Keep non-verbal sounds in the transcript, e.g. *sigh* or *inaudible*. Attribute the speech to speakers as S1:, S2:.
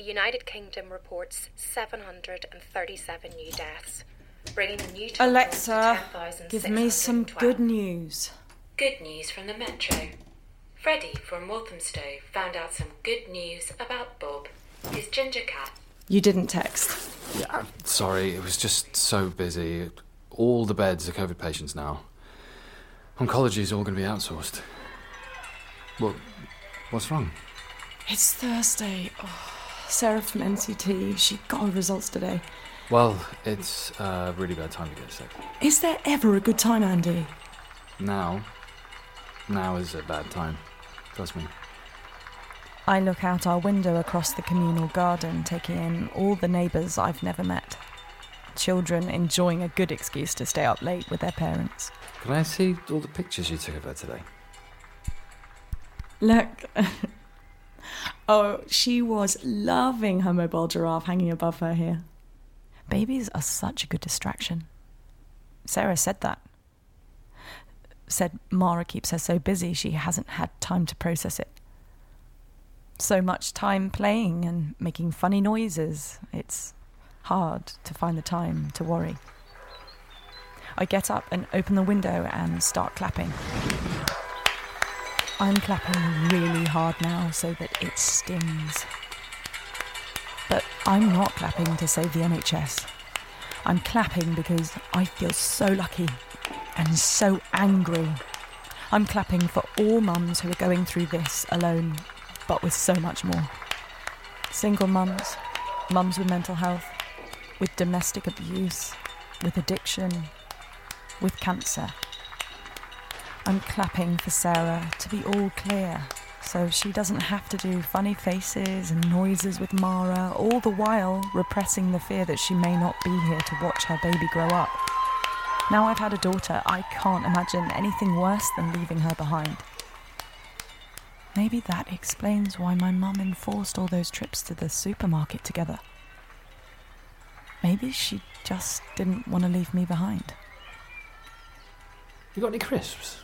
S1: the United Kingdom reports 737 new deaths, bringing the new total
S2: Alexa,
S1: to
S2: give me some good news.
S1: Good news from the Metro. Freddie from Walthamstow found out some good news about Bob, his ginger cat.
S2: You didn't text.
S3: Yeah, I'm sorry, it was just so busy. All the beds are COVID patients now. Oncology is all going to be outsourced. Well, what's wrong?
S2: It's Thursday. Oh, Sarah from NCT, she got her results today.
S3: Well, it's a really bad time to get sick.
S2: Is there ever a good time, Andy?
S3: Now, now is a bad time. Trust me.
S2: I look out our window across the communal garden, taking in all the neighbours I've never met. Children enjoying a good excuse to stay up late with their parents.
S3: Can I see all the pictures you took of her today?
S2: Look. *laughs* oh, she was loving her mobile giraffe hanging above her here. Babies are such a good distraction. Sarah said that. Said Mara keeps her so busy she hasn't had time to process it. So much time playing and making funny noises. It's hard to find the time to worry. I get up and open the window and start clapping. I'm clapping really hard now so that it stings. But I'm not clapping to save the NHS. I'm clapping because I feel so lucky and so angry. I'm clapping for all mums who are going through this alone, but with so much more. Single mums, mums with mental health, with domestic abuse, with addiction, with cancer. I'm clapping for Sarah to be all clear so she doesn't have to do funny faces and noises with Mara, all the while repressing the fear that she may not be here to watch her baby grow up. Now I've had a daughter, I can't imagine anything worse than leaving her behind. Maybe that explains why my mum enforced all those trips to the supermarket together. Maybe she just didn't want to leave me behind.
S3: You got any crisps?